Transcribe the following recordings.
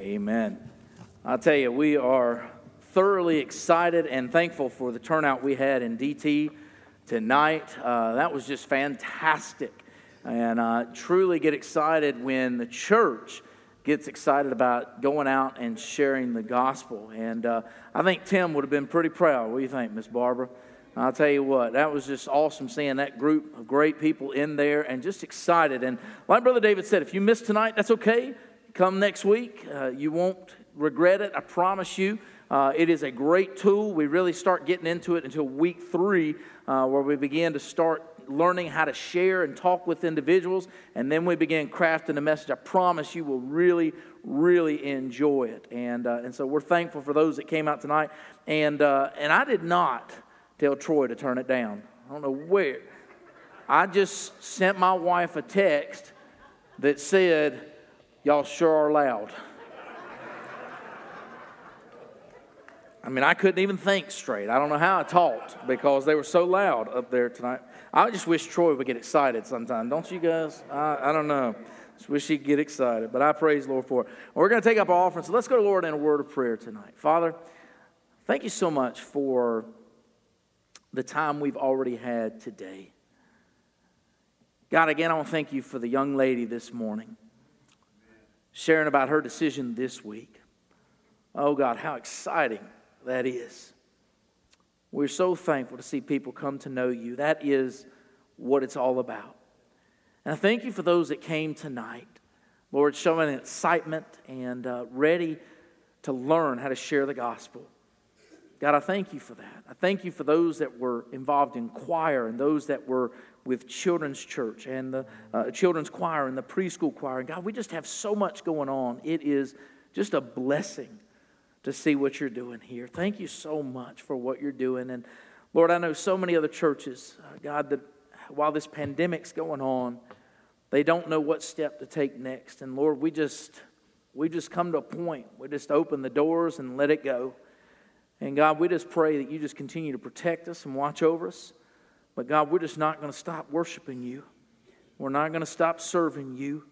Amen. I'll tell you, we are thoroughly excited and thankful for the turnout we had in DT tonight. Uh, that was just fantastic. And uh, truly get excited when the church gets excited about going out and sharing the gospel. And uh, I think Tim would have been pretty proud. What do you think, Miss Barbara? I'll tell you what, that was just awesome seeing that group of great people in there and just excited. And like Brother David said, if you missed tonight, that's okay. Come next week. Uh, you won't regret it, I promise you. Uh, it is a great tool. We really start getting into it until week three, uh, where we begin to start learning how to share and talk with individuals, and then we begin crafting a message. I promise you will really, really enjoy it. And, uh, and so we're thankful for those that came out tonight. And, uh, and I did not tell Troy to turn it down. I don't know where. I just sent my wife a text that said, Y'all sure are loud. I mean, I couldn't even think straight. I don't know how I talked because they were so loud up there tonight. I just wish Troy would get excited sometime. Don't you guys? I, I don't know. Just wish he'd get excited. But I praise Lord for it. We're going to take up our offering. So let's go to Lord in a word of prayer tonight. Father, thank you so much for the time we've already had today. God, again, I want to thank you for the young lady this morning sharing about her decision this week. Oh, God, how exciting that is. We're so thankful to see people come to know you. That is what it's all about. And I thank you for those that came tonight, Lord, showing excitement and uh, ready to learn how to share the gospel. God, I thank you for that. I thank you for those that were involved in choir and those that were with children's church and the uh, children's choir and the preschool choir. And God, we just have so much going on. It is just a blessing to see what you're doing here. Thank you so much for what you're doing. And Lord, I know so many other churches, uh, God, that while this pandemic's going on, they don't know what step to take next. And Lord, we just we just come to a point. We just open the doors and let it go. And God, we just pray that you just continue to protect us and watch over us. But God, we're just not going to stop worshiping you. We're not going to stop serving you.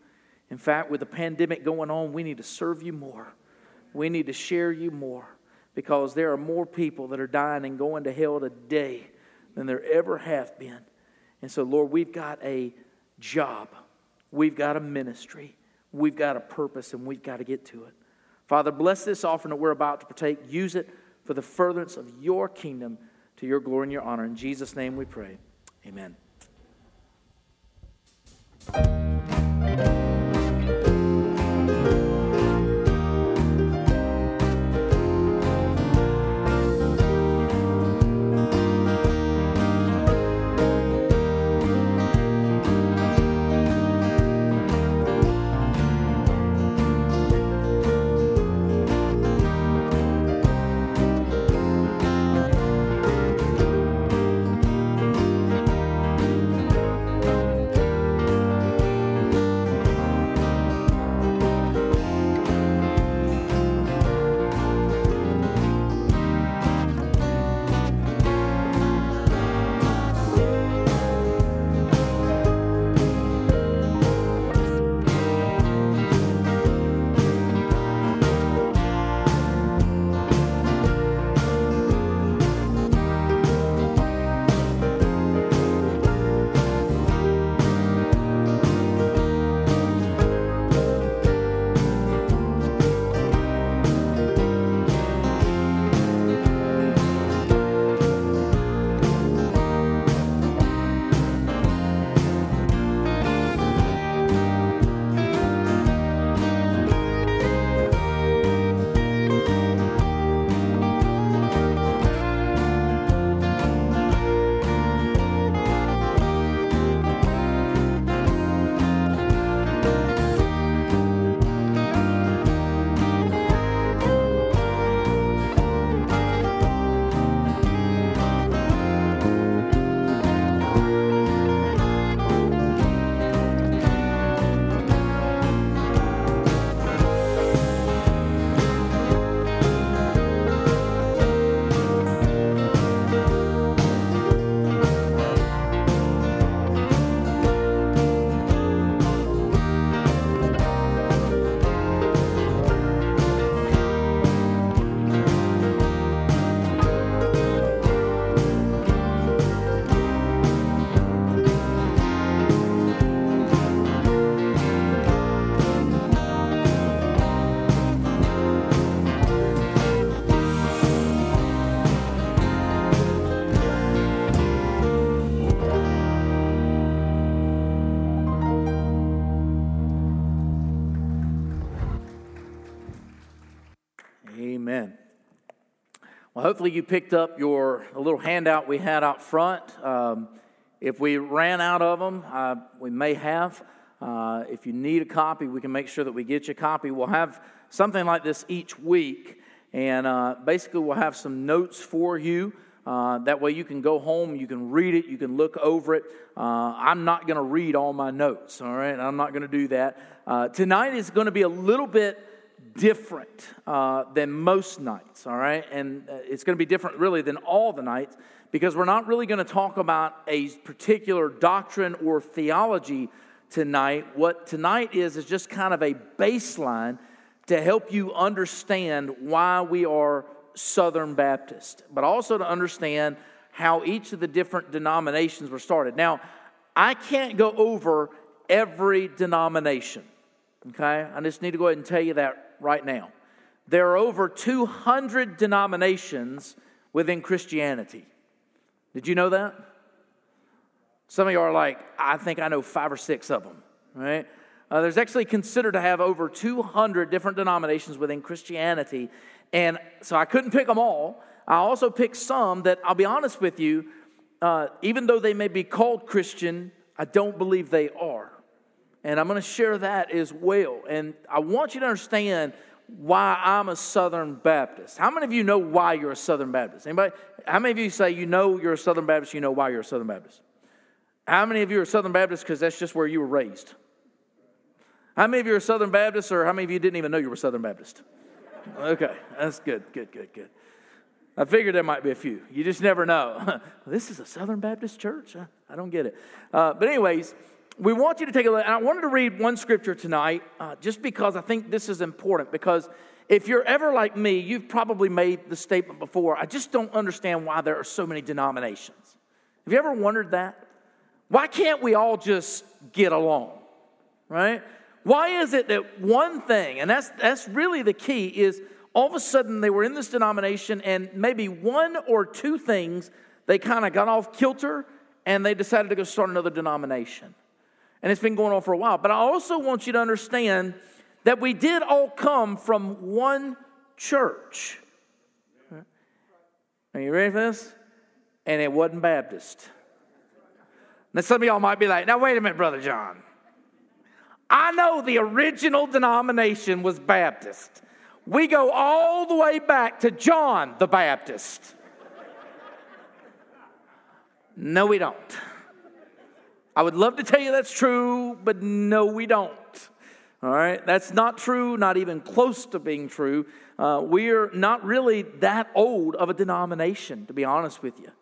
In fact, with the pandemic going on, we need to serve you more. We need to share you more because there are more people that are dying and going to hell today than there ever have been. And so, Lord, we've got a job, we've got a ministry, we've got a purpose, and we've got to get to it. Father, bless this offering that we're about to partake. Use it for the furtherance of your kingdom to your glory and your honor. In Jesus' name we pray. Amen. Hopefully you picked up your little handout we had out front. Um, if we ran out of them, uh, we may have. Uh, if you need a copy, we can make sure that we get you a copy. We'll have something like this each week, and uh, basically we'll have some notes for you. Uh, that way you can go home, you can read it, you can look over it. Uh, I'm not going to read all my notes, all right? I'm not going to do that. Uh, tonight is going to be a little bit different uh, than most nights, all right? And uh, it's going to be different really than all the nights because we're not really going to talk about a particular doctrine or theology tonight. What tonight is, is just kind of a baseline to help you understand why we are Southern Baptist, but also to understand how each of the different denominations were started. Now, I can't go over every denomination, okay? I just need to go ahead and tell you that right now. There are over 200 denominations within Christianity. Did you know that? Some of you are like, I think I know five or six of them, right? Uh, there's actually considered to have over 200 different denominations within Christianity. And so I couldn't pick them all. I also picked some that, I'll be honest with you, uh, even though they may be called Christian, I don't believe they are. And I'm going to share that as well. And I want you to understand why I'm a Southern Baptist. How many of you know why you're a Southern Baptist? Anybody? How many of you say you know you're a Southern Baptist, you know why you're a Southern Baptist? How many of you are Southern Baptist because that's just where you were raised? How many of you are Southern Baptist, or how many of you didn't even know you were Southern Baptist? Okay, that's good, good, good, good. I figured there might be a few. You just never know. this is a Southern Baptist church? I don't get it. Uh, but, anyways, we want you to take a look. And I wanted to read one scripture tonight uh, just because I think this is important. Because if you're ever like me, you've probably made the statement before I just don't understand why there are so many denominations. Have you ever wondered that? Why can't we all just get along? Right? Why is it that one thing, and that's, that's really the key, is all of a sudden they were in this denomination and maybe one or two things they kind of got off kilter and they decided to go start another denomination. And it's been going on for a while. But I also want you to understand that we did all come from one church. Are you ready for this? And it wasn't Baptist. Now, some of y'all might be like, now, wait a minute, Brother John. I know the original denomination was Baptist. We go all the way back to John the Baptist. No, we don't. I would love to tell you that's true, but no, we don't. All right, that's not true, not even close to being true. Uh, we're not really that old of a denomination, to be honest with you.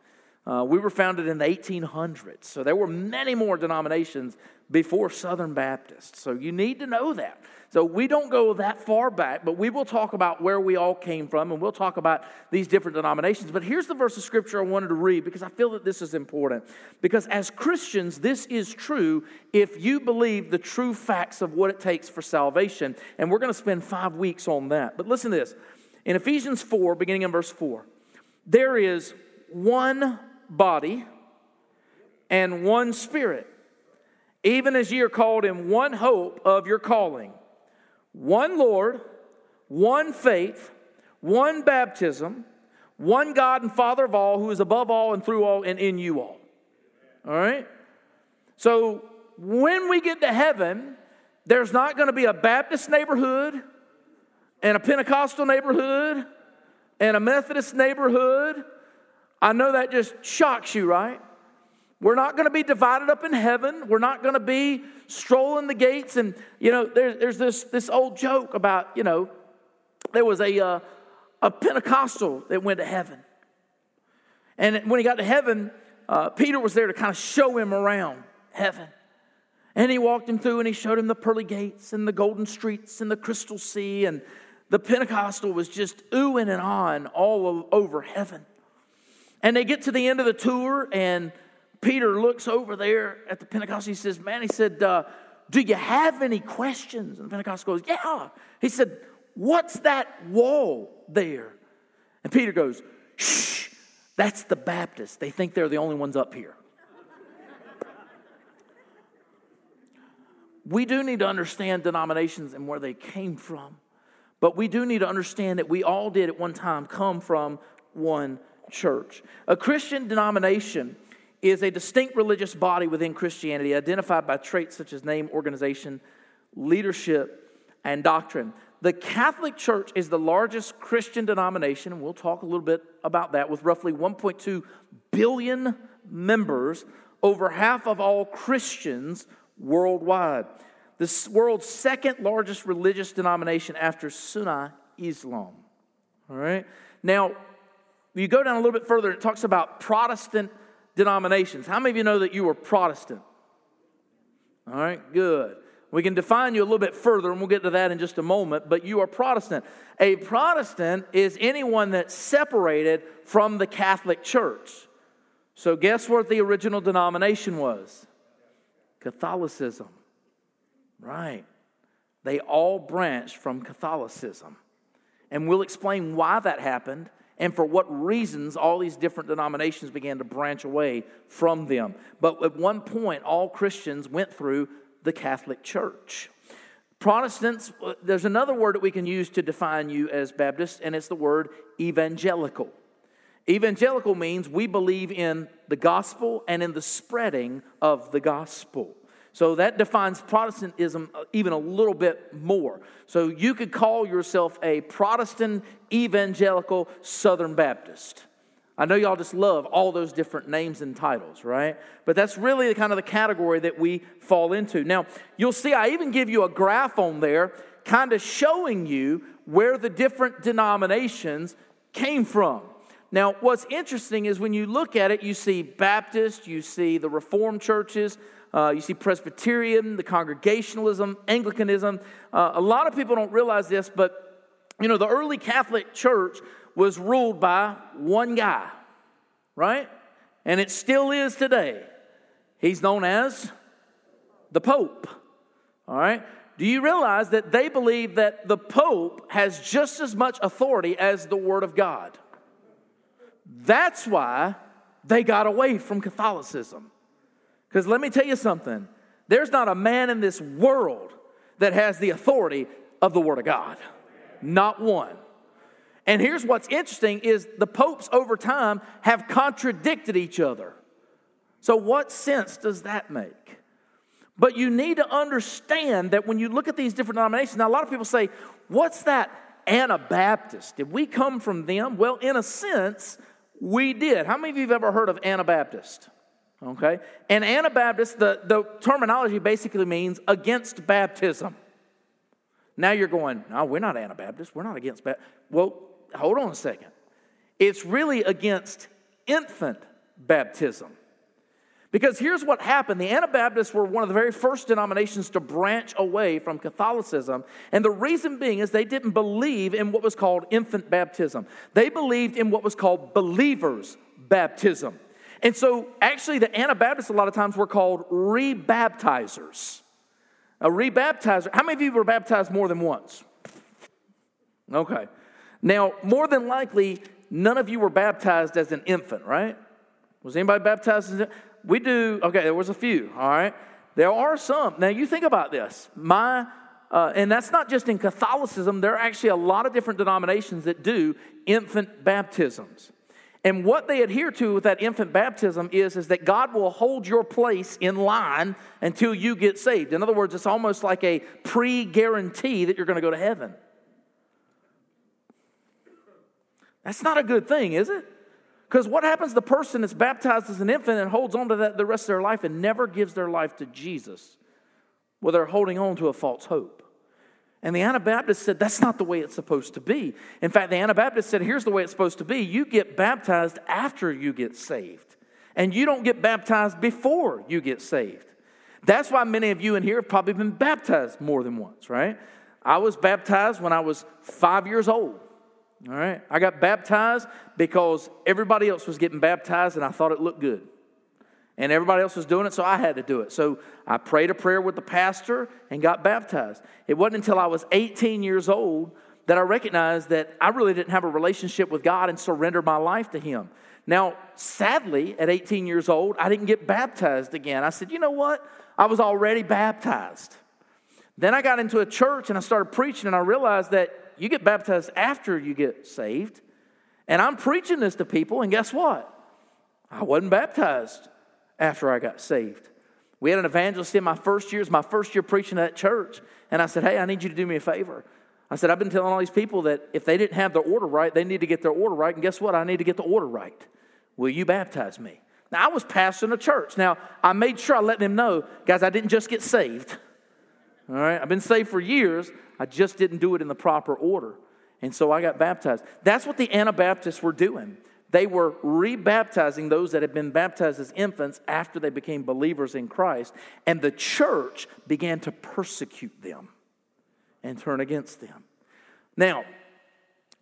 Uh, we were founded in the 1800s, so there were many more denominations before Southern Baptists. So you need to know that. So we don't go that far back, but we will talk about where we all came from and we'll talk about these different denominations. But here's the verse of scripture I wanted to read because I feel that this is important. Because as Christians, this is true if you believe the true facts of what it takes for salvation. And we're going to spend five weeks on that. But listen to this in Ephesians 4, beginning in verse 4, there is one body and one spirit, even as ye are called in one hope of your calling one Lord, one faith, one baptism, one God and Father of all, who is above all and through all and in you all. All right? So when we get to heaven, there's not going to be a Baptist neighborhood and a Pentecostal neighborhood and a Methodist neighborhood. I know that just shocks you, right? We're not going to be divided up in heaven. We're not going to be strolling the gates. And, you know, there, there's this, this old joke about, you know, there was a, uh, a Pentecostal that went to heaven. And when he got to heaven, uh, Peter was there to kind of show him around heaven. And he walked him through and he showed him the pearly gates and the golden streets and the crystal sea. And the Pentecostal was just oohing and on all over heaven. And they get to the end of the tour and Peter looks over there at the Pentecost. He says, Man, he said, uh, Do you have any questions? And the Pentecost goes, Yeah. He said, What's that wall there? And Peter goes, Shh, that's the Baptists. They think they're the only ones up here. we do need to understand denominations and where they came from. But we do need to understand that we all did at one time come from one church. A Christian denomination is a distinct religious body within Christianity identified by traits such as name, organization, leadership, and doctrine. The Catholic Church is the largest Christian denomination, and we'll talk a little bit about that, with roughly 1.2 billion members, over half of all Christians worldwide. The world's second largest religious denomination after Sunni Islam. All right? Now, you go down a little bit further, it talks about Protestant denominations. How many of you know that you were Protestant? All right, good. We can define you a little bit further, and we'll get to that in just a moment, but you are Protestant. A Protestant is anyone that's separated from the Catholic Church. So, guess what the original denomination was? Catholicism. Right. They all branched from Catholicism. And we'll explain why that happened and for what reasons all these different denominations began to branch away from them. But at one point, all Christians went through the Catholic Church. Protestants, uh, there's another word that we can use to define you as Baptists, and it's the word evangelical. Evangelical means we believe in the gospel and in the spreading of the gospel. So that defines Protestantism uh, even a little bit more. So you could call yourself a Protestant evangelical Southern Baptist. I know y'all just love all those different names and titles, right? But that's really the kind of the category that we fall into. Now, you'll see I even give you a graph on there kind of showing you where the different denominations came from. Now, what's interesting is when you look at it, you see Baptist, you see the Reformed churches, uh, you see Presbyterian, the Congregationalism, Anglicanism. Uh, a lot of people don't realize this, but you know, the early Catholic Church was ruled by one guy, right? And it still is today. He's known as the Pope, all right? Do you realize that they believe that the Pope has just as much authority as the Word of God? That's why they got away from Catholicism. Because let me tell you something there's not a man in this world that has the authority of the Word of God. Not one. And here's what's interesting is the popes over time have contradicted each other. So what sense does that make? But you need to understand that when you look at these different denominations, now a lot of people say, what's that Anabaptist? Did we come from them? Well, in a sense, we did. How many of you have ever heard of Anabaptist? Okay? And Anabaptist, the, the terminology basically means against baptism. Now you're going, no, we're not Anabaptist. We're not against baptism. Well, hold on a second. It's really against infant baptism. Because here's what happened the Anabaptists were one of the very first denominations to branch away from Catholicism. And the reason being is they didn't believe in what was called infant baptism, they believed in what was called believers' baptism. And so, actually, the Anabaptists a lot of times were called rebaptizers. A rebaptizer. How many of you were baptized more than once? Okay. Now, more than likely, none of you were baptized as an infant, right? Was anybody baptized We do, okay, there was a few, all right? There are some. Now, you think about this. My, uh, and that's not just in Catholicism, there are actually a lot of different denominations that do infant baptisms. And what they adhere to with that infant baptism is, is that God will hold your place in line until you get saved. In other words, it's almost like a pre guarantee that you're going to go to heaven. That's not a good thing, is it? Because what happens the person that's baptized as an infant and holds on to that the rest of their life and never gives their life to Jesus? Well, they're holding on to a false hope. And the Anabaptist said, that's not the way it's supposed to be. In fact, the Anabaptist said, here's the way it's supposed to be you get baptized after you get saved, and you don't get baptized before you get saved. That's why many of you in here have probably been baptized more than once, right? I was baptized when I was five years old. All right. I got baptized because everybody else was getting baptized and I thought it looked good and everybody else was doing it, so I had to do it. So I prayed a prayer with the pastor and got baptized. It wasn't until I was 18 years old that I recognized that I really didn't have a relationship with God and surrendered my life to Him. Now, sadly, at 18 years old, I didn't get baptized again. I said, you know what? I was already baptized. Then I got into a church and I started preaching, and I realized that you get baptized after you get saved. And I'm preaching this to people, and guess what? I wasn't baptized after I got saved. We had an evangelist in my first year, my first year preaching at church, and I said, Hey, I need you to do me a favor. I said, I've been telling all these people that if they didn't have their order right, they need to get their order right. And guess what? I need to get the order right. Will you baptize me? Now, I was pastoring a church. Now, I made sure I let them know, guys, I didn't just get saved. All right, I've been saved for years. I just didn't do it in the proper order. And so I got baptized. That's what the Anabaptists were doing. They were rebaptizing those that had been baptized as infants after they became believers in Christ. And the church began to persecute them and turn against them. Now,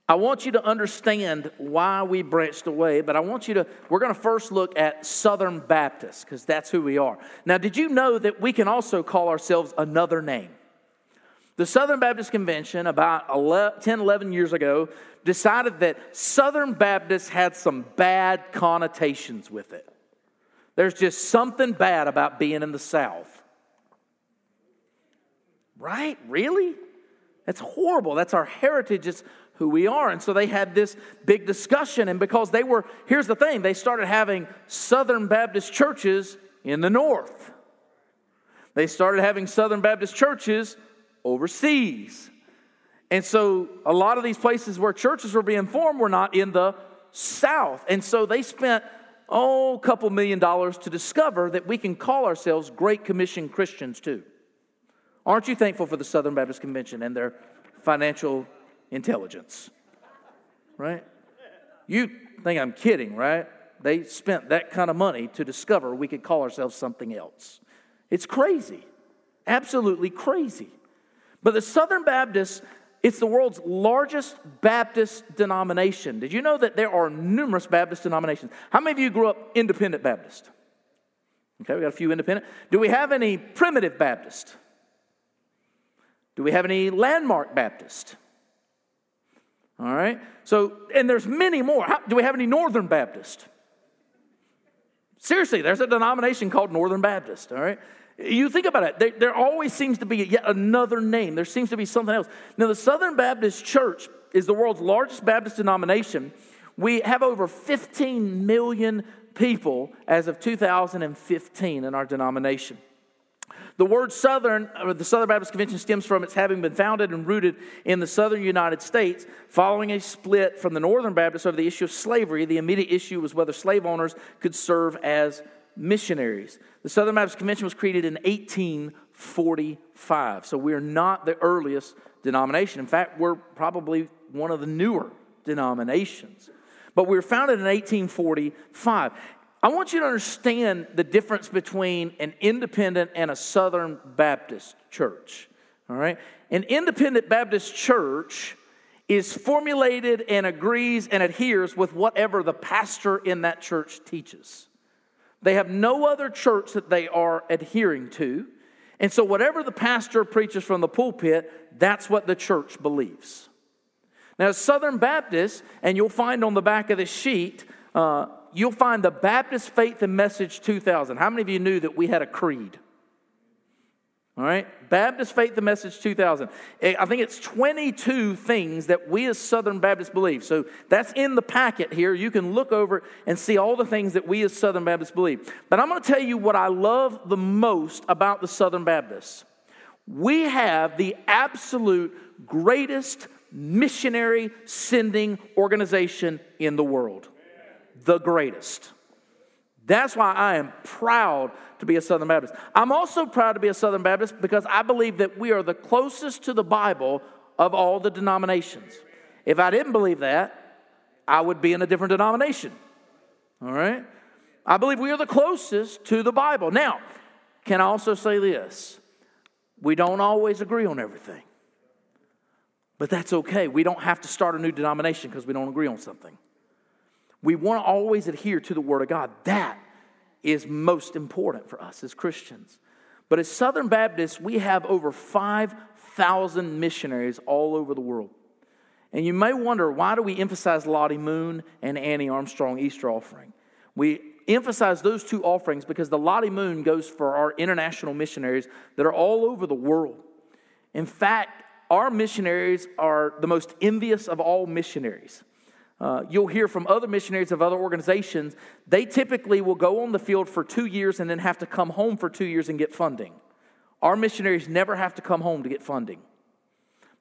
I want you to understand why we branched away, but I want you to, we're going to first look at Southern Baptists because that's who we are. Now, did you know that we can also call ourselves another name? The Southern Baptist Convention, about 10, 11 years ago, decided that Southern Baptists had some bad connotations with it. There's just something bad about being in the South. Right? Really? That's horrible. That's our heritage. It's who we are. And so they had this big discussion. And because they were, here's the thing, they started having Southern Baptist churches in the North. They started having Southern Baptist churches overseas. And so a lot of these places where churches were being formed were not in the South. And so they spent, oh, a couple million dollars to discover that we can call ourselves Great Commission Christians too. Aren't you thankful for the Southern Baptist Convention and their financial intelligence? Right? You think I'm kidding, right? They spent that kind of money to discover we could call ourselves something else. It's crazy. Absolutely crazy. But the Southern Baptists, it's the world's largest Baptist denomination. Did you know that there are numerous Baptist denominations? How many of you grew up independent Baptist? Okay, we got a few independent. Do we have any primitive Baptist? Do we have any landmark Baptist? All right. So, and there's many more. How, do we have any Northern Baptist? Seriously, there's a denomination called Northern Baptist. All right. You think about it, there, there, always seems to be yet another name. There seems to be something else. Now, the Southern Baptist Church is the world's largest Baptist denomination. We have over 15 million people as of 2015 in our denomination. The word Southern, uh, the Southern Baptist Convention stems from its having been founded and rooted in the Southern United States. Following a split from the Northern Baptists over the issue of slavery, the immediate issue was whether slave owners could serve as missionaries. The Southern Baptist Convention was created in 1845, so we're not the earliest denomination. In fact, we're probably one of the newer denominations. But we were founded in 1845. I want you to understand the difference between an independent and a Southern Baptist church. All right? An independent Baptist church is formulated and agrees and adheres with whatever the pastor in that church teaches. They have no other church that they are adhering to. And so, whatever the pastor preaches from the pulpit, that's what the church believes. Now, Southern Baptists, and you'll find on the back of the sheet, uh, you'll find the Baptist Faith and Message 2000. How many of you knew that we had a creed? All right, Baptist Faith and Message 2000. Eh, I think it's 22 things that we as Southern Baptists believe. So that's in the packet here. You can look over and see all the things that we as Southern Baptists believe. But I'm going to tell you what I love the most about the Southern Baptists. We have the absolute greatest missionary sending organization in the world the greatest. That's why I am proud to be a Southern Baptist. I'm also proud to be a Southern Baptist because I believe that we are the closest to the Bible of all the denominations. If I didn't believe that, I would be in a different denomination. All right? I believe we are the closest to the Bible. Now, can I also say this? We don't always agree on everything. But that's okay. We don't have to start a new denomination because we don't agree on something. We want to always adhere to the Word of God. That is most important for us as Christians. But as Southern Baptists, we have over 5,000 missionaries all over the world. And you may wonder why do we emphasize Lottie Moon and Annie Armstrong Easter offering? We emphasize those two offerings because the Lottie Moon goes for our international missionaries that are all over the world. In fact, our missionaries are the most envious of all missionaries. Uh, you'll hear from other missionaries of other organizations, they typically will go on the field for two years and then have to come home for two years and get funding. Our missionaries never have to come home to get funding.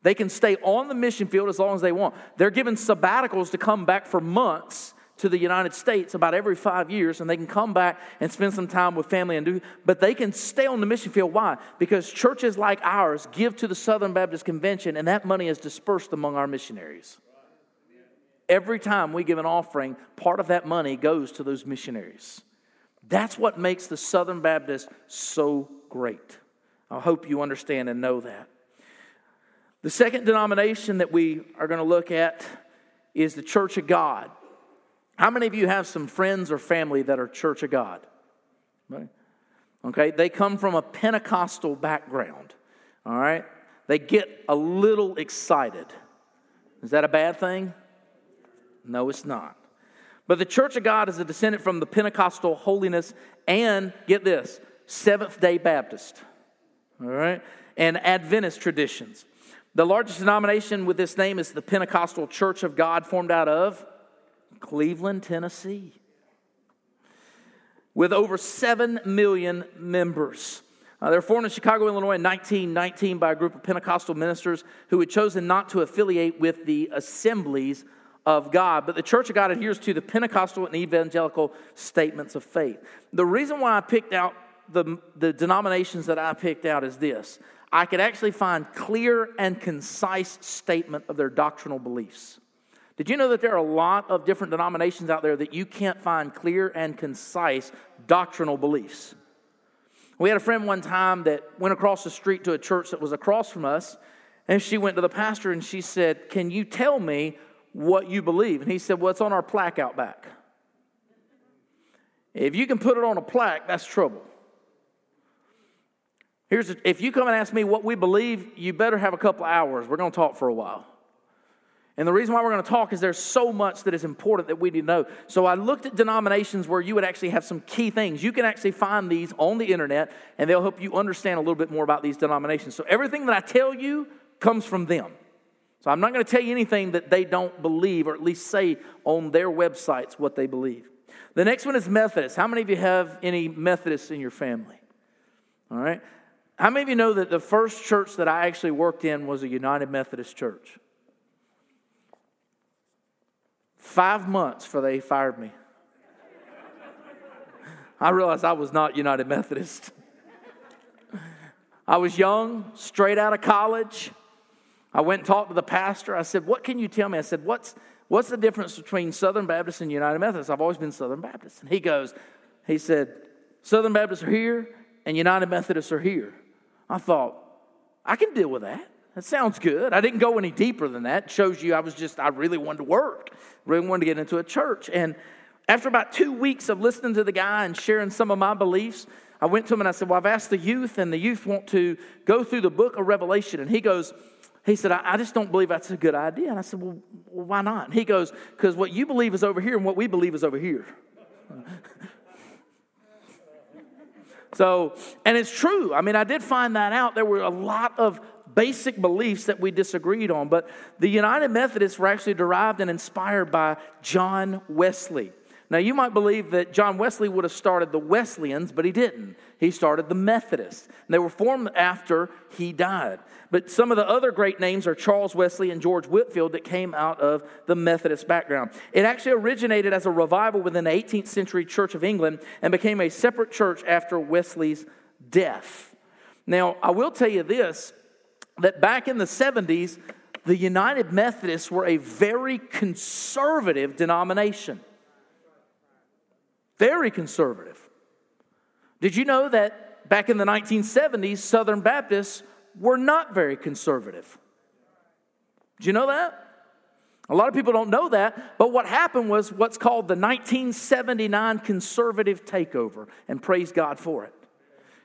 They can stay on the mission field as long as they want. They're given sabbaticals to come back for months to the United States about every five years, and they can come back and spend some time with family and do, but they can stay on the mission field. Why? Because churches like ours give to the Southern Baptist Convention, and that money is dispersed among our missionaries. Every time we give an offering, part of that money goes to those missionaries. That's what makes the Southern Baptist so great. I hope you understand and know that. The second denomination that we are going to look at is the Church of God. How many of you have some friends or family that are Church of God? Okay, they come from a Pentecostal background. All right, they get a little excited. Is that a bad thing? No, it's not. But the Church of God is a descendant from the Pentecostal holiness and, get this, Seventh day Baptist, all right, and Adventist traditions. The largest denomination with this name is the Pentecostal Church of God, formed out of Cleveland, Tennessee, with over 7 million members. Uh, they were formed in Chicago, Illinois in 1919 by a group of Pentecostal ministers who had chosen not to affiliate with the assemblies of God, but the Church of God adheres to the Pentecostal and evangelical statements of faith. The reason why I picked out the, the denominations that I picked out is this I could actually find clear and concise statement of their doctrinal beliefs. Did you know that there are a lot of different denominations out there that you can't find clear and concise doctrinal beliefs? We had a friend one time that went across the street to a church that was across from us, and she went to the pastor and she said, Can you tell me what you believe. And he said, Well, it's on our plaque out back. If you can put it on a plaque, that's trouble. Here's a, if you come and ask me what we believe, you better have a couple hours. We're going to talk for a while. And the reason why we're going to talk is there's so much that is important that we need to know. So I looked at denominations where you would actually have some key things. You can actually find these on the internet, and they'll help you understand a little bit more about these denominations. So everything that I tell you comes from them. So I'm not going to tell you anything that they don't believe, or at least say on their websites what they believe. The next one is Methodist. How many of you have any Methodists in your family? All right. How many of you know that the first church that I actually worked in was a United Methodist church? Five months for they fired me. I realized I was not United Methodist. I was young, straight out of college. I went and talked to the pastor. I said, What can you tell me? I said, What's, what's the difference between Southern Baptist and United Methodist? I've always been Southern Baptist. And he goes, He said, Southern Baptists are here and United Methodists are here. I thought, I can deal with that. That sounds good. I didn't go any deeper than that. It shows you I was just, I really wanted to work, really wanted to get into a church. And after about two weeks of listening to the guy and sharing some of my beliefs, I went to him and I said, Well, I've asked the youth, and the youth want to go through the book of Revelation. And he goes, he said, I, I, just don't believe that's a good idea. And I said, Well, why not? And he goes, Because what you believe is over here, and what we believe is over here. so, and it's true. I mean, I did find that out. There were a lot of basic beliefs that we disagreed on, but the United Methodists were actually derived and inspired by John Wesley. Now, you might believe that John Wesley would have started the Wesleyans, but he didn't. He started the Methodists. And they were formed after he died. But some of the other great names are Charles Wesley and George Whitefield that came out of the Methodist background. It actually originated as a revival within the 18th century Church of England and became a separate church after Wesley's death. Now, I will tell you this that back in the 70s, the United Methodists were a very conservative denomination. Very conservative. Did you know that back in the 1970s, Southern Baptists were not very conservative? Did you know that? A lot of people don't know that, but what happened was what's called the 1979 conservative takeover, and praise God for it.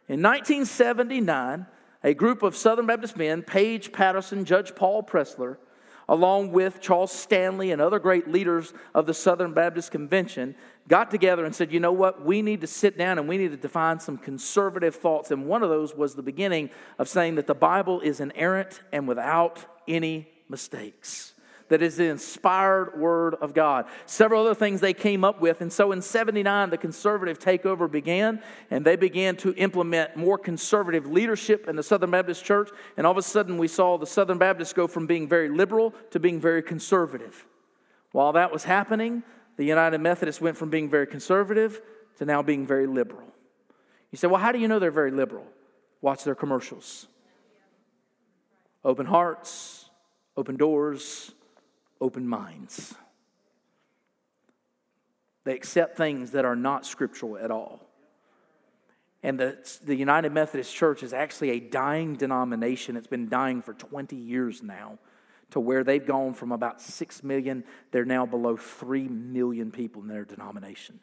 In 1979, a group of Southern Baptist men, Page Patterson, Judge Paul Pressler, along with Charles Stanley and other great leaders of the Southern Baptist Convention, got together and said, you know what, we need to sit down and we need to define some conservative thoughts. And one of those was the beginning of saying that the Bible is inerrant and without any mistakes that is the inspired word of God. Several other things they came up with. And so in 79, the conservative takeover began, and they began to implement more conservative leadership in the Southern Baptist Church. And all of a sudden, we saw the Southern Baptists go from being very liberal to being very conservative. While that was happening, the United Methodists went from being very conservative to now being very liberal. You say, well, how do you know they're very liberal? Watch their commercials. Open hearts, open doors, open minds. They accept things that are not scriptural at all. And the, the United Methodist Church is actually a dying denomination. It's been dying for 20 years now, to where they've gone from about 6 million, they're now below 3 million people in their denomination.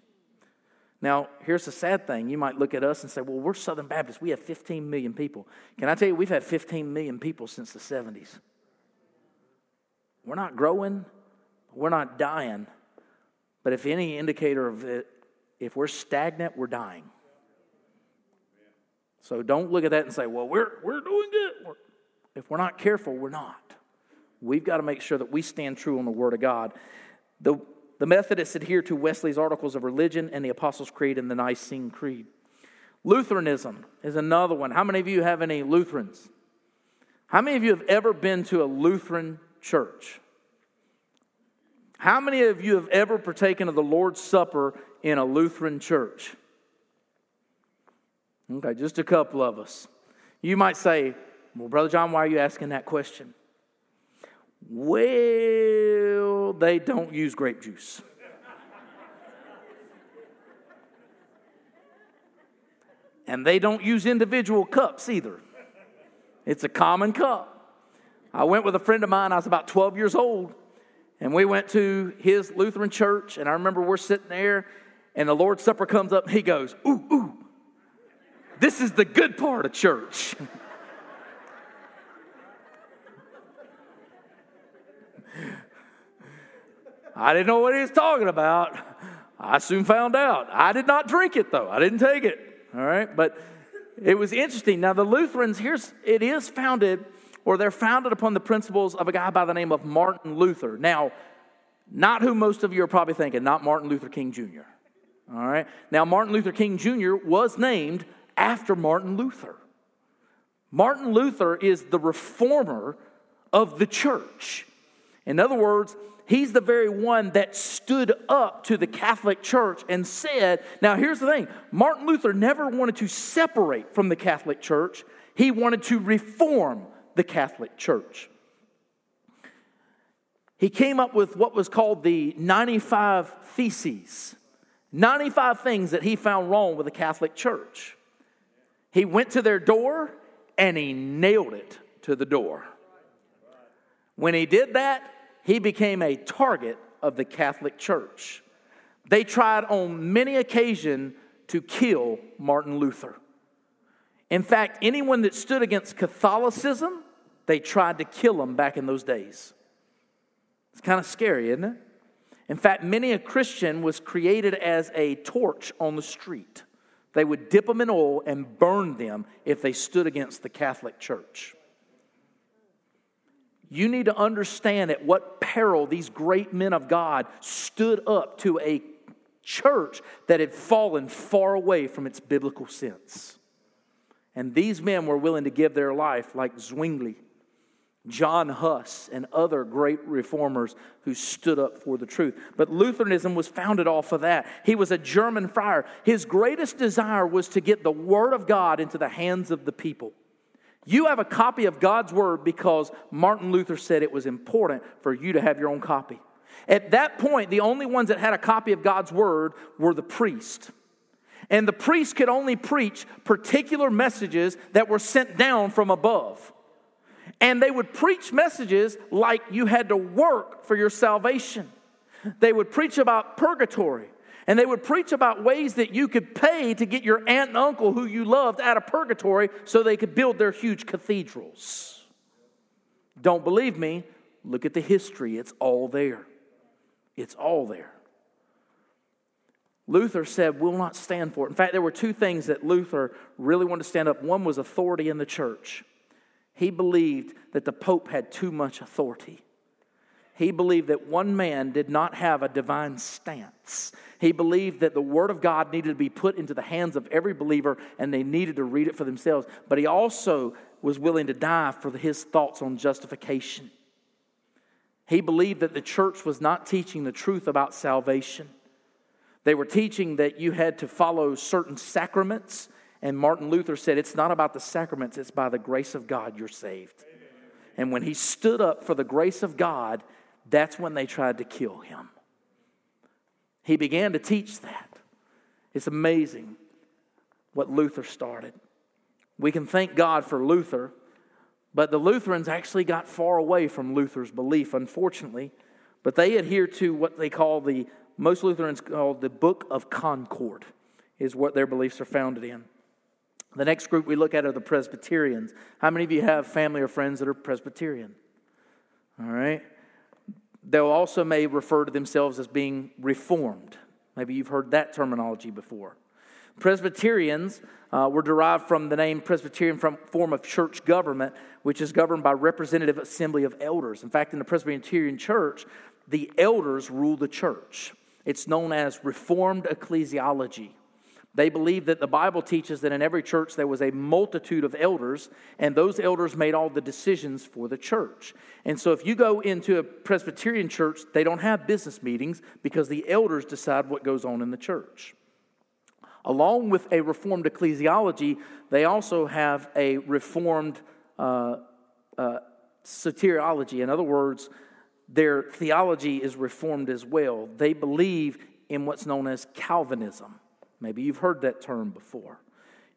Now, here's the sad thing. You might look at us and say, well, we're Southern Baptists. We have 15 million people. Can I tell you, we've had 15 million people since the 70s. We're not growing, we're not dying. But if any indicator of it, if we're stagnant, we're dying. So don't look at that and say, well, we're, we're doing good. If we're not careful, we're not. We've got to make sure that we stand true on the Word of God. The, the Methodists adhere to Wesley's Articles of Religion and the Apostles' Creed and the Nicene Creed. Lutheranism is another one. How many of you have any Lutherans? How many of you have ever been to a Lutheran church. How many of you have ever partaken of the Lord's Supper in a Lutheran church? Okay, just a couple of us. You might say, Well, Brother John, why are you asking that question? Well, they don't use grape juice. and they don't use individual cups either. It's a common cup. I went with a friend of mine, I was about 12 years old, and we went to his Lutheran church. And I remember we're sitting there, and the Lord's Supper comes up, and he goes, Ooh, ooh, this is the good part of church. I didn't know what he was talking about. I soon found out. I did not drink it though. I didn't take it. All right, but it was interesting. Now the Lutherans here's it is founded or they're founded upon the principles of a guy by the name of Martin Luther. Now, not who most of you are probably thinking, not Martin Luther King Jr. All right? Now, Martin Luther King Jr. was named after Martin Luther. Martin Luther is the reformer of the church. In other words, he's the very one that stood up to the Catholic Church and said, Now, here's the thing Martin Luther never wanted to separate from the Catholic Church, he wanted to reform the Catholic Church. He came up with what was called the 95 Theses 95 things that he found wrong with the Catholic Church. He went to their door and he nailed it to the door. When he did that, he became a target of the Catholic Church. They tried on many occasions to kill Martin Luther. In fact, anyone that stood against Catholicism they tried to kill him back in those days. It's kind of scary, isn't it? In fact, many a Christian was created as a torch on the street. They would dip them in oil and burn them if they stood against the Catholic Church. You need to understand at what peril these great men of God stood up to a church that had fallen far away from its biblical sense. And these men were willing to give their life, like Zwingli John Huss, and other great reformers who stood up for the truth. But Lutheranism was founded off of that. He was a German friar. His greatest desire was to get the Word of God into the hands of the people. You have a copy of God's Word because Martin Luther said it was important for you to have your own copy. At that point, the only ones that had a copy of God's Word were the priest. And the priest could only preach particular messages that were sent down from above. And they would preach messages like you had to work for your salvation. They would preach about purgatory. And they would preach about ways that you could pay to get your aunt and uncle who you loved out of purgatory so they could build their huge cathedrals. Don't believe me? Look at the history, it's all there. It's all there. Luther said, We'll not stand for it. In fact, there were two things that Luther really wanted to stand up. One was authority in the church. He believed that the Pope had too much authority. He believed that one man did not have a divine stance. He believed that the Word of God needed to be put into the hands of every believer and they needed to read it for themselves. But he also was willing to die for his thoughts on justification. He believed that the church was not teaching the truth about salvation. They were teaching that you had to follow certain sacraments, and Martin Luther said, It's not about the sacraments, it's by the grace of God you're saved. And when he stood up for the grace of God, that's when they tried to kill him. He began to teach that. It's amazing what Luther started. We can thank God for Luther, but the Lutherans actually got far away from Luther's belief, unfortunately. But they adhere to what they call the most Lutherans call the Book of Concord, is what their beliefs are founded in. The next group we look at are the Presbyterians. How many of you have family or friends that are Presbyterian? All right. They'll also may refer to themselves as being Reformed. Maybe you've heard that terminology before. Presbyterians uh, were derived from the name Presbyterian from form of church government, which is governed by representative assembly of elders. In fact, in the Presbyterian church, the elders rule the church. It's known as Reformed ecclesiology. They believe that the Bible teaches that in every church there was a multitude of elders, and those elders made all the decisions for the church. And so, if you go into a Presbyterian church, they don't have business meetings because the elders decide what goes on in the church. Along with a Reformed ecclesiology, they also have a Reformed uh, uh, soteriology. In other words, their theology is reformed as well. They believe in what's known as Calvinism. Maybe you've heard that term before.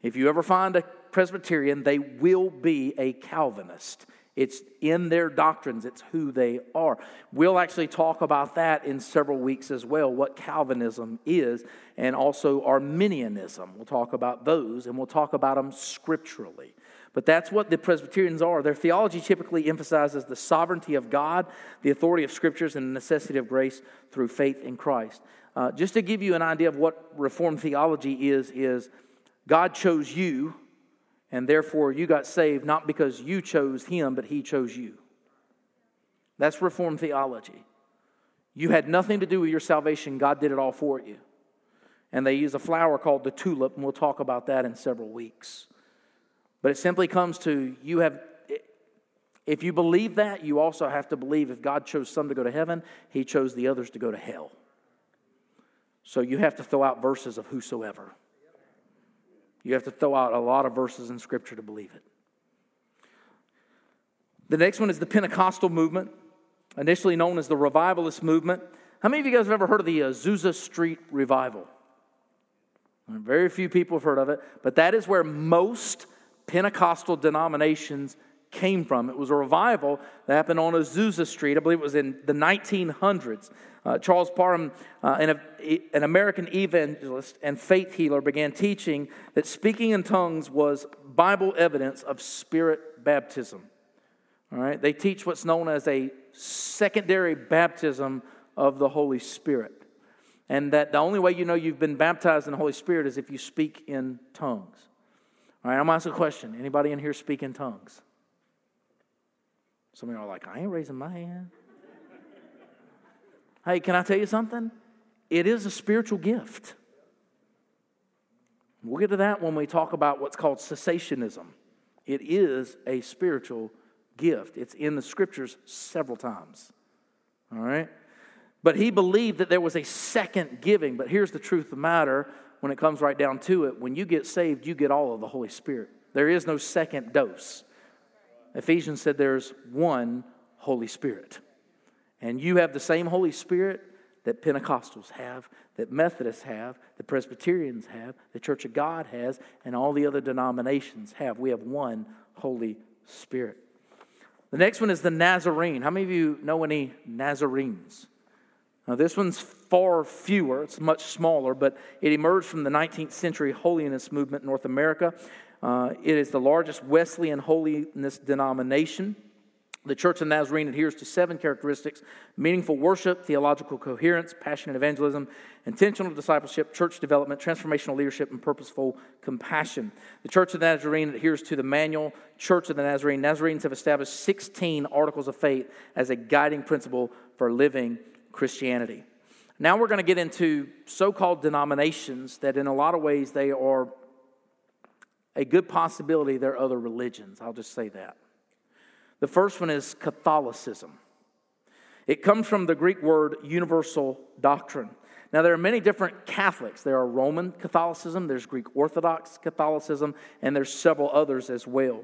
If you ever find a Presbyterian, they will be a Calvinist. It's in their doctrines, it's who they are. We'll actually talk about that in several weeks as well, what Calvinism is, and also Arminianism. We'll talk about those, and we'll talk about them scripturally. But that's what the Presbyterians are. Their theology typically emphasizes the sovereignty of God, the authority of scriptures, and the necessity of grace through faith in Christ. Uh, just to give you an idea of what Reformed theology is, is God chose you, and therefore you got saved not because you chose Him, but He chose you. That's Reformed theology. You had nothing to do with your salvation, God did it all for you. And they use a flower called the tulip, and we'll talk about that in several weeks. But it simply comes to you have, if you believe that, you also have to believe if God chose some to go to heaven, He chose the others to go to hell. So you have to throw out verses of whosoever. You have to throw out a lot of verses in Scripture to believe it. The next one is the Pentecostal movement, initially known as the Revivalist movement. How many of you guys have ever heard of the uh, Azusa Street Revival? Very few people have heard of it, but that is where most Pentecostal denominations came from. It was a revival that happened on Azusa Street. I believe it was in the 1900s. Uh, Charles Parham, uh, an, an American evangelist and faith healer, began teaching that speaking in tongues was Bible evidence of spirit baptism. All right, they teach what's known as a secondary baptism of the Holy Spirit. And that the only way you know you've been baptized in the Holy Spirit is if you speak in tongues. All right, I'm asking a question. Anybody in here speak in tongues? Some of you are like, I ain't raising my hand. hey, can I tell you something? It is a spiritual gift. We'll get to that when we talk about what's called cessationism. It is a spiritual gift. It's in the scriptures several times. All right? But he believed that there was a second giving. But here's the truth of the matter when it comes right down to it, when you get saved, you get all of the Holy Spirit. There is no second dose. Ephesians said there's one Holy Spirit. And you have the same Holy Spirit that Pentecostals have, that Methodists have, that Presbyterians have, the Church of God has, and all the other denominations have. We have one Holy Spirit. The next one is the Nazarene. How many of you know any Nazarenes? Now, this one's far fewer, it's much smaller, but it emerged from the 19th century holiness movement in North America. Uh, it is the largest Wesleyan holiness denomination. The Church of Nazarene adheres to seven characteristics meaningful worship, theological coherence, passionate evangelism, intentional discipleship, church development, transformational leadership, and purposeful compassion. The Church of the Nazarene adheres to the manual Church of the Nazarene. Nazarenes have established 16 articles of faith as a guiding principle for living Christianity. Now we're going to get into so called denominations that, in a lot of ways, they are a good possibility there are other religions. I'll just say that. The first one is Catholicism. It comes from the Greek word universal doctrine. Now, there are many different Catholics. There are Roman Catholicism, there's Greek Orthodox Catholicism, and there's several others as well.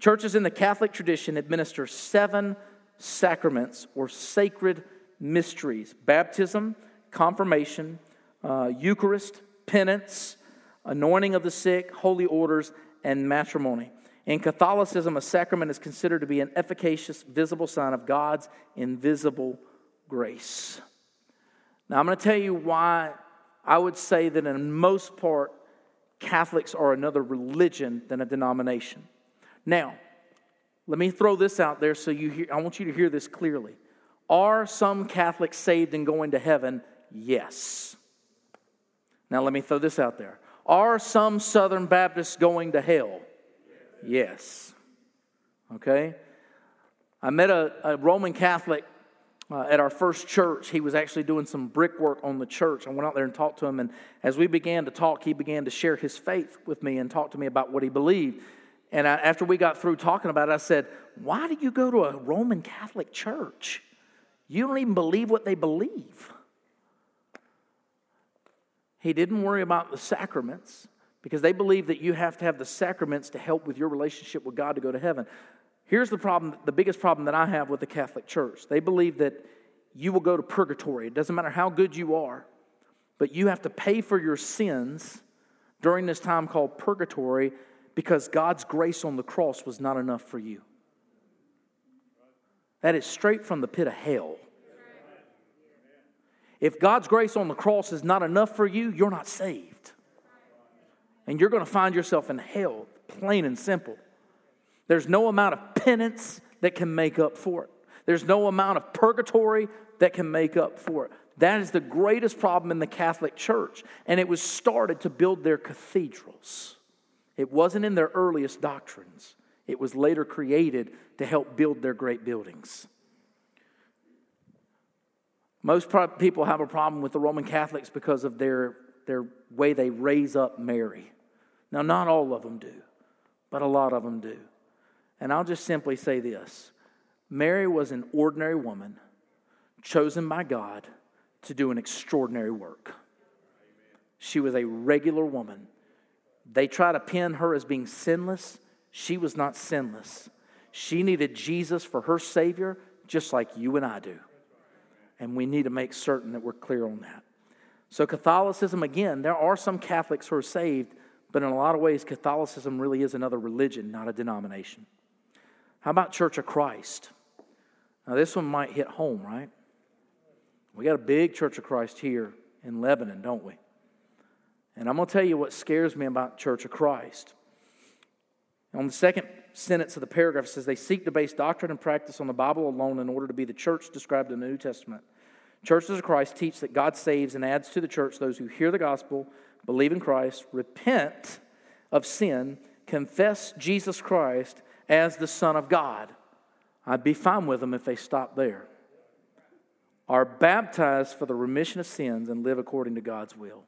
Churches in the Catholic tradition administer seven sacraments or sacred mysteries baptism, confirmation, uh, Eucharist, penance, anointing of the sick, holy orders, and matrimony. In Catholicism, a sacrament is considered to be an efficacious, visible sign of God's invisible grace. Now, I'm going to tell you why I would say that, in most part, Catholics are another religion than a denomination. Now, let me throw this out there so you hear, I want you to hear this clearly. Are some Catholics saved and going to heaven? Yes. Now, let me throw this out there. Are some Southern Baptists going to hell? Yes. Okay? I met a, a Roman Catholic uh, at our first church. He was actually doing some brickwork on the church. I went out there and talked to him, and as we began to talk, he began to share his faith with me and talk to me about what he believed. And I, after we got through talking about it, I said, Why do you go to a Roman Catholic church? You don't even believe what they believe. He didn't worry about the sacraments because they believe that you have to have the sacraments to help with your relationship with God to go to heaven. Here's the problem the biggest problem that I have with the Catholic Church. They believe that you will go to purgatory. It doesn't matter how good you are, but you have to pay for your sins during this time called purgatory because God's grace on the cross was not enough for you. That is straight from the pit of hell. If God's grace on the cross is not enough for you, you're not saved and you're going to find yourself in hell, plain and simple. There's no amount of penance that can make up for it, there's no amount of purgatory that can make up for it. That is the greatest problem in the Catholic Church, and it was started to build their cathedrals. It wasn't in their earliest doctrines. It was later created to help build their great buildings. Most people have a problem with the Roman Catholics because of their their way they raise up Mary. Now, not all of them do, but a lot of them do. And I'll just simply say this Mary was an ordinary woman chosen by God to do an extraordinary work. She was a regular woman. They try to pin her as being sinless. She was not sinless. She needed Jesus for her Savior, just like you and I do. And we need to make certain that we're clear on that. So, Catholicism, again, there are some Catholics who are saved, but in a lot of ways, Catholicism really is another religion, not a denomination. How about Church of Christ? Now, this one might hit home, right? We got a big Church of Christ here in Lebanon, don't we? And I'm going to tell you what scares me about Church of Christ. On the second sentence of the paragraph, it says they seek to base doctrine and practice on the Bible alone in order to be the church described in the New Testament. Churches of Christ teach that God saves and adds to the church those who hear the gospel, believe in Christ, repent of sin, confess Jesus Christ as the Son of God. I'd be fine with them if they stopped there. Are baptized for the remission of sins and live according to God's will.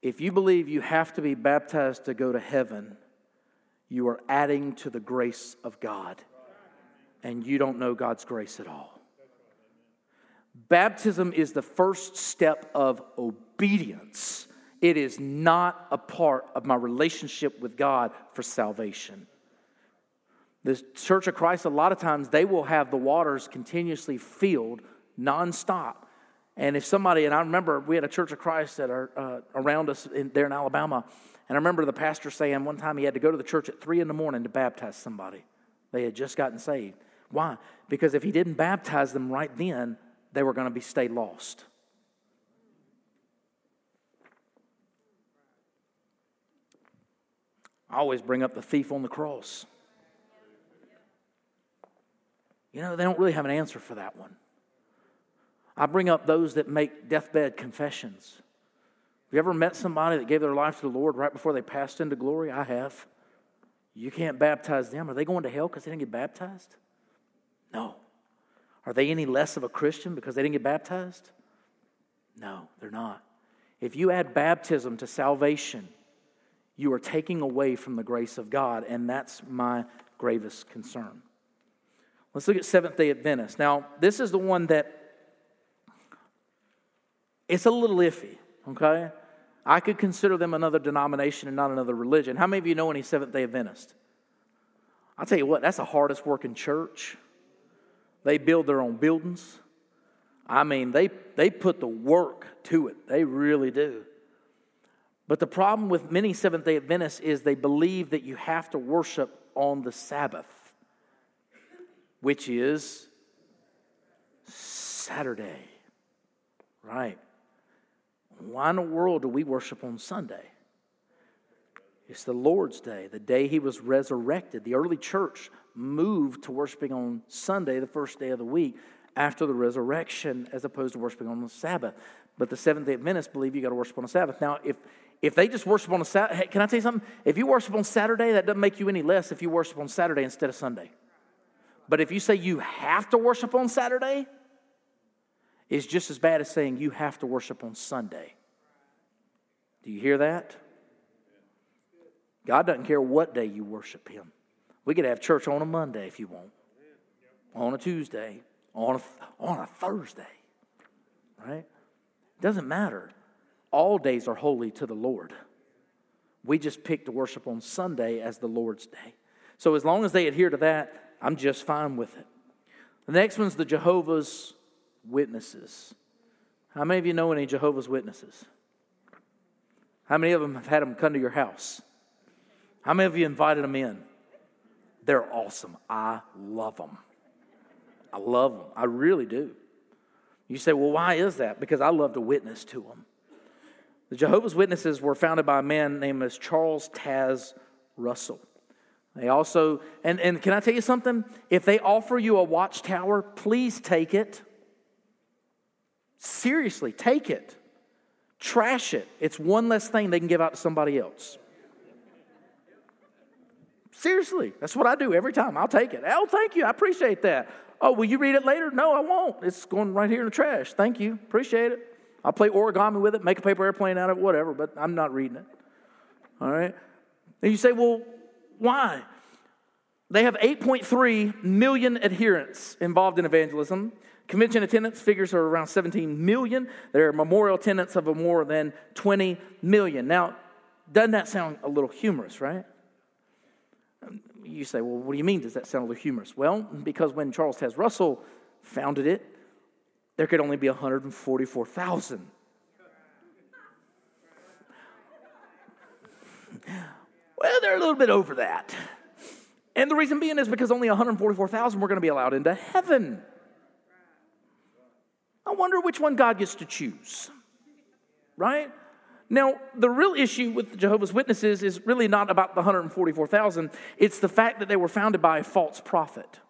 If you believe you have to be baptized to go to heaven, you are adding to the grace of God and you don't know God's grace at all. Baptism is the first step of obedience. It is not a part of my relationship with God for salvation. The Church of Christ, a lot of times, they will have the waters continuously filled nonstop. And if somebody, and I remember we had a Church of Christ that are uh, around us in, there in Alabama, and I remember the pastor saying one time he had to go to the church at three in the morning to baptize somebody. They had just gotten saved. Why? Because if he didn't baptize them right then, they were going to be stay lost. I always bring up the thief on the cross. You know, they don't really have an answer for that one. I bring up those that make deathbed confessions. Have you ever met somebody that gave their life to the Lord right before they passed into glory? I have. You can't baptize them. Are they going to hell because they didn't get baptized? No. Are they any less of a Christian because they didn't get baptized? No, they're not. If you add baptism to salvation, you are taking away from the grace of God, and that's my gravest concern. Let's look at Seventh day Adventists. Now, this is the one that it's a little iffy, okay? I could consider them another denomination and not another religion. How many of you know any Seventh day Adventist? I'll tell you what, that's the hardest working church. They build their own buildings. I mean, they, they put the work to it, they really do. But the problem with many Seventh day Adventists is they believe that you have to worship on the Sabbath, which is Saturday. Right. Why in the world do we worship on Sunday? It's the Lord's day, the day he was resurrected. The early church moved to worshiping on Sunday, the first day of the week, after the resurrection, as opposed to worshiping on the Sabbath. But the Seventh day Adventists believe you got to worship on the Sabbath. Now, if, if they just worship on a Sabbath, hey, can I tell you something? If you worship on Saturday, that doesn't make you any less if you worship on Saturday instead of Sunday. But if you say you have to worship on Saturday, is just as bad as saying you have to worship on Sunday. Do you hear that? God doesn't care what day you worship Him. We could have church on a Monday if you want, on a Tuesday, on a, on a Thursday, right? Doesn't matter. All days are holy to the Lord. We just pick to worship on Sunday as the Lord's day. So as long as they adhere to that, I'm just fine with it. The next one's the Jehovah's Witnesses. How many of you know any Jehovah's Witnesses? How many of them have had them come to your house? How many of you invited them in? They're awesome. I love them. I love them. I really do. You say, well, why is that? Because I love to witness to them. The Jehovah's Witnesses were founded by a man named as Charles Taze Russell. They also, and, and can I tell you something? If they offer you a watchtower, please take it. Seriously, take it. Trash it. It's one less thing they can give out to somebody else. Seriously, that's what I do every time. I'll take it. Oh, thank you. I appreciate that. Oh, will you read it later? No, I won't. It's going right here in the trash. Thank you. Appreciate it. I'll play origami with it, make a paper airplane out of it, whatever, but I'm not reading it. All right? And you say, well, why? They have 8.3 million adherents involved in evangelism. Convention attendance figures are around 17 million. Their memorial attendance of more than 20 million. Now, doesn't that sound a little humorous, right? You say, well, what do you mean does that sound a little humorous? Well, because when Charles Taze Russell founded it, there could only be 144,000. Well, they're a little bit over that. And the reason being is because only 144,000 were going to be allowed into heaven. I wonder which one God gets to choose, right? Now, the real issue with Jehovah's Witnesses is really not about the 144,000. It's the fact that they were founded by a false prophet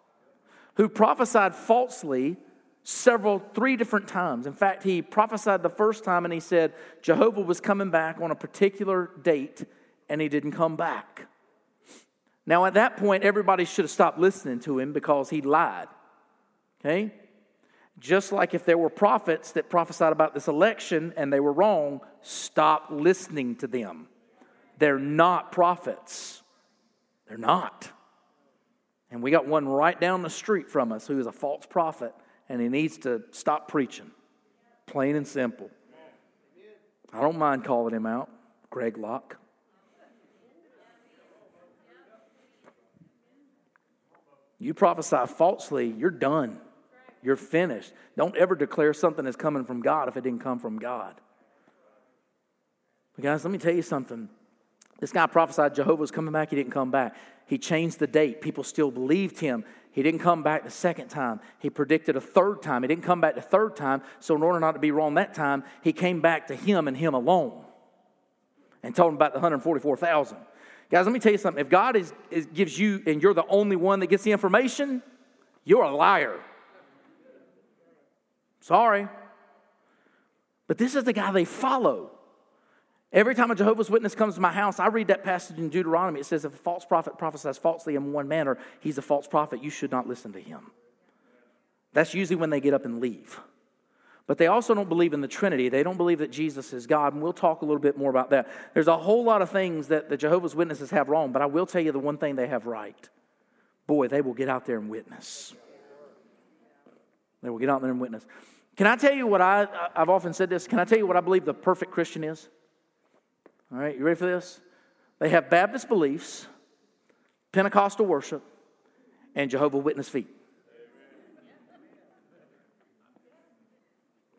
who prophesied falsely several, three different times. In fact, he prophesied the first time and he said Jehovah was coming back on a particular date and he didn't come back. Now, at that point, everybody should have stopped listening to him because he lied. Okay? Just like if there were prophets that prophesied about this election and they were wrong, stop listening to them. They're not prophets. They're not. And we got one right down the street from us who is a false prophet and he needs to stop preaching. Plain and simple. I don't mind calling him out, Greg Locke. You prophesy falsely, you're done. You're finished. Don't ever declare something is coming from God if it didn't come from God. But guys, let me tell you something. This guy prophesied Jehovah was coming back. He didn't come back. He changed the date. People still believed him. He didn't come back the second time. He predicted a third time. He didn't come back the third time. So, in order not to be wrong that time, he came back to him and him alone and told him about the 144,000. Guys, let me tell you something. If God is, is, gives you and you're the only one that gets the information, you're a liar. Sorry. But this is the guy they follow. Every time a Jehovah's Witness comes to my house, I read that passage in Deuteronomy. It says, if a false prophet prophesies falsely in one manner, he's a false prophet. You should not listen to him. That's usually when they get up and leave. But they also don't believe in the Trinity. They don't believe that Jesus is God. And we'll talk a little bit more about that. There's a whole lot of things that the Jehovah's Witnesses have wrong, but I will tell you the one thing they have right. Boy, they will get out there and witness. They will get out there and witness. Can I tell you what I, I've often said this? Can I tell you what I believe the perfect Christian is? All right, you ready for this? They have Baptist beliefs, Pentecostal worship, and Jehovah Witness feet.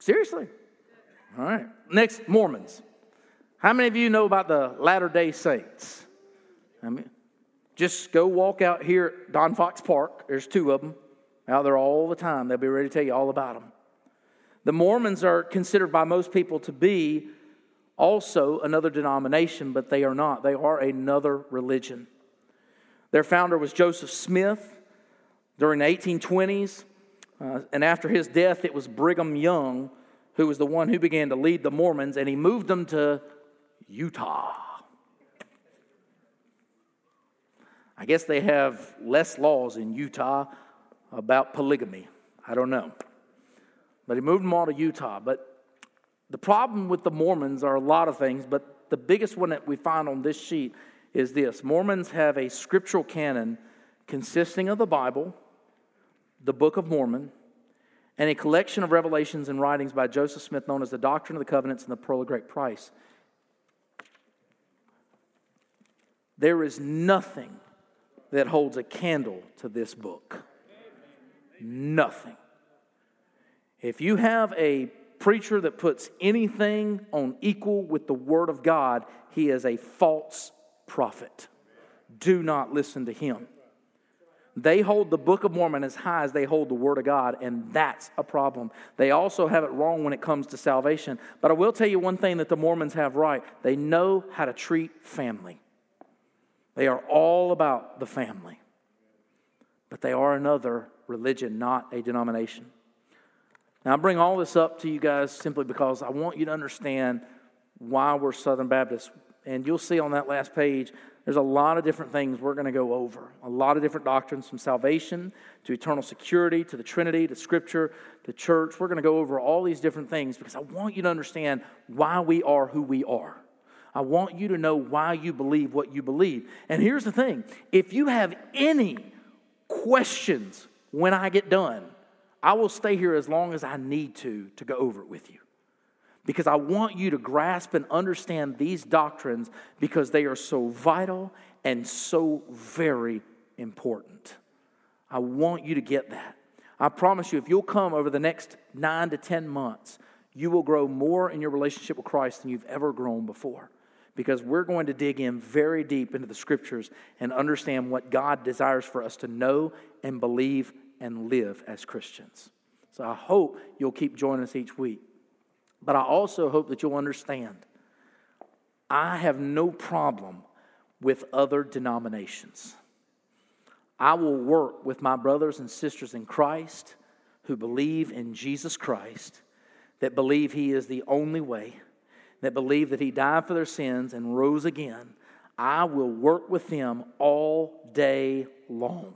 Seriously. All right. Next, Mormons. How many of you know about the Latter day Saints? I mean, just go walk out here at Don Fox Park. There's two of them out there all the time. They'll be ready to tell you all about them. The Mormons are considered by most people to be also another denomination, but they are not. They are another religion. Their founder was Joseph Smith during the 1820s, uh, and after his death, it was Brigham Young who was the one who began to lead the Mormons, and he moved them to Utah. I guess they have less laws in Utah about polygamy. I don't know. But he moved them all to Utah. But the problem with the Mormons are a lot of things, but the biggest one that we find on this sheet is this Mormons have a scriptural canon consisting of the Bible, the Book of Mormon, and a collection of revelations and writings by Joseph Smith known as the Doctrine of the Covenants and the Pearl of Great Price. There is nothing that holds a candle to this book. Nothing. If you have a preacher that puts anything on equal with the Word of God, he is a false prophet. Do not listen to him. They hold the Book of Mormon as high as they hold the Word of God, and that's a problem. They also have it wrong when it comes to salvation. But I will tell you one thing that the Mormons have right they know how to treat family. They are all about the family. But they are another religion, not a denomination. Now, I bring all this up to you guys simply because I want you to understand why we're Southern Baptists. And you'll see on that last page, there's a lot of different things we're going to go over. A lot of different doctrines from salvation to eternal security to the Trinity to Scripture to church. We're going to go over all these different things because I want you to understand why we are who we are. I want you to know why you believe what you believe. And here's the thing if you have any questions when I get done, I will stay here as long as I need to to go over it with you. Because I want you to grasp and understand these doctrines because they are so vital and so very important. I want you to get that. I promise you, if you'll come over the next nine to 10 months, you will grow more in your relationship with Christ than you've ever grown before. Because we're going to dig in very deep into the scriptures and understand what God desires for us to know and believe and live as Christians. So I hope you'll keep joining us each week. But I also hope that you'll understand I have no problem with other denominations. I will work with my brothers and sisters in Christ who believe in Jesus Christ, that believe He is the only way, that believe that He died for their sins and rose again. I will work with them all day long.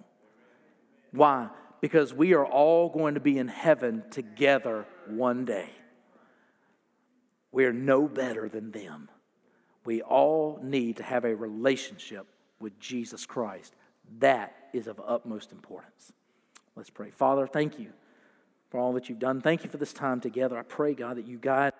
Why? Because we are all going to be in heaven together one day. We are no better than them. We all need to have a relationship with Jesus Christ. That is of utmost importance. Let's pray. Father, thank you for all that you've done. Thank you for this time together. I pray, God, that you guide.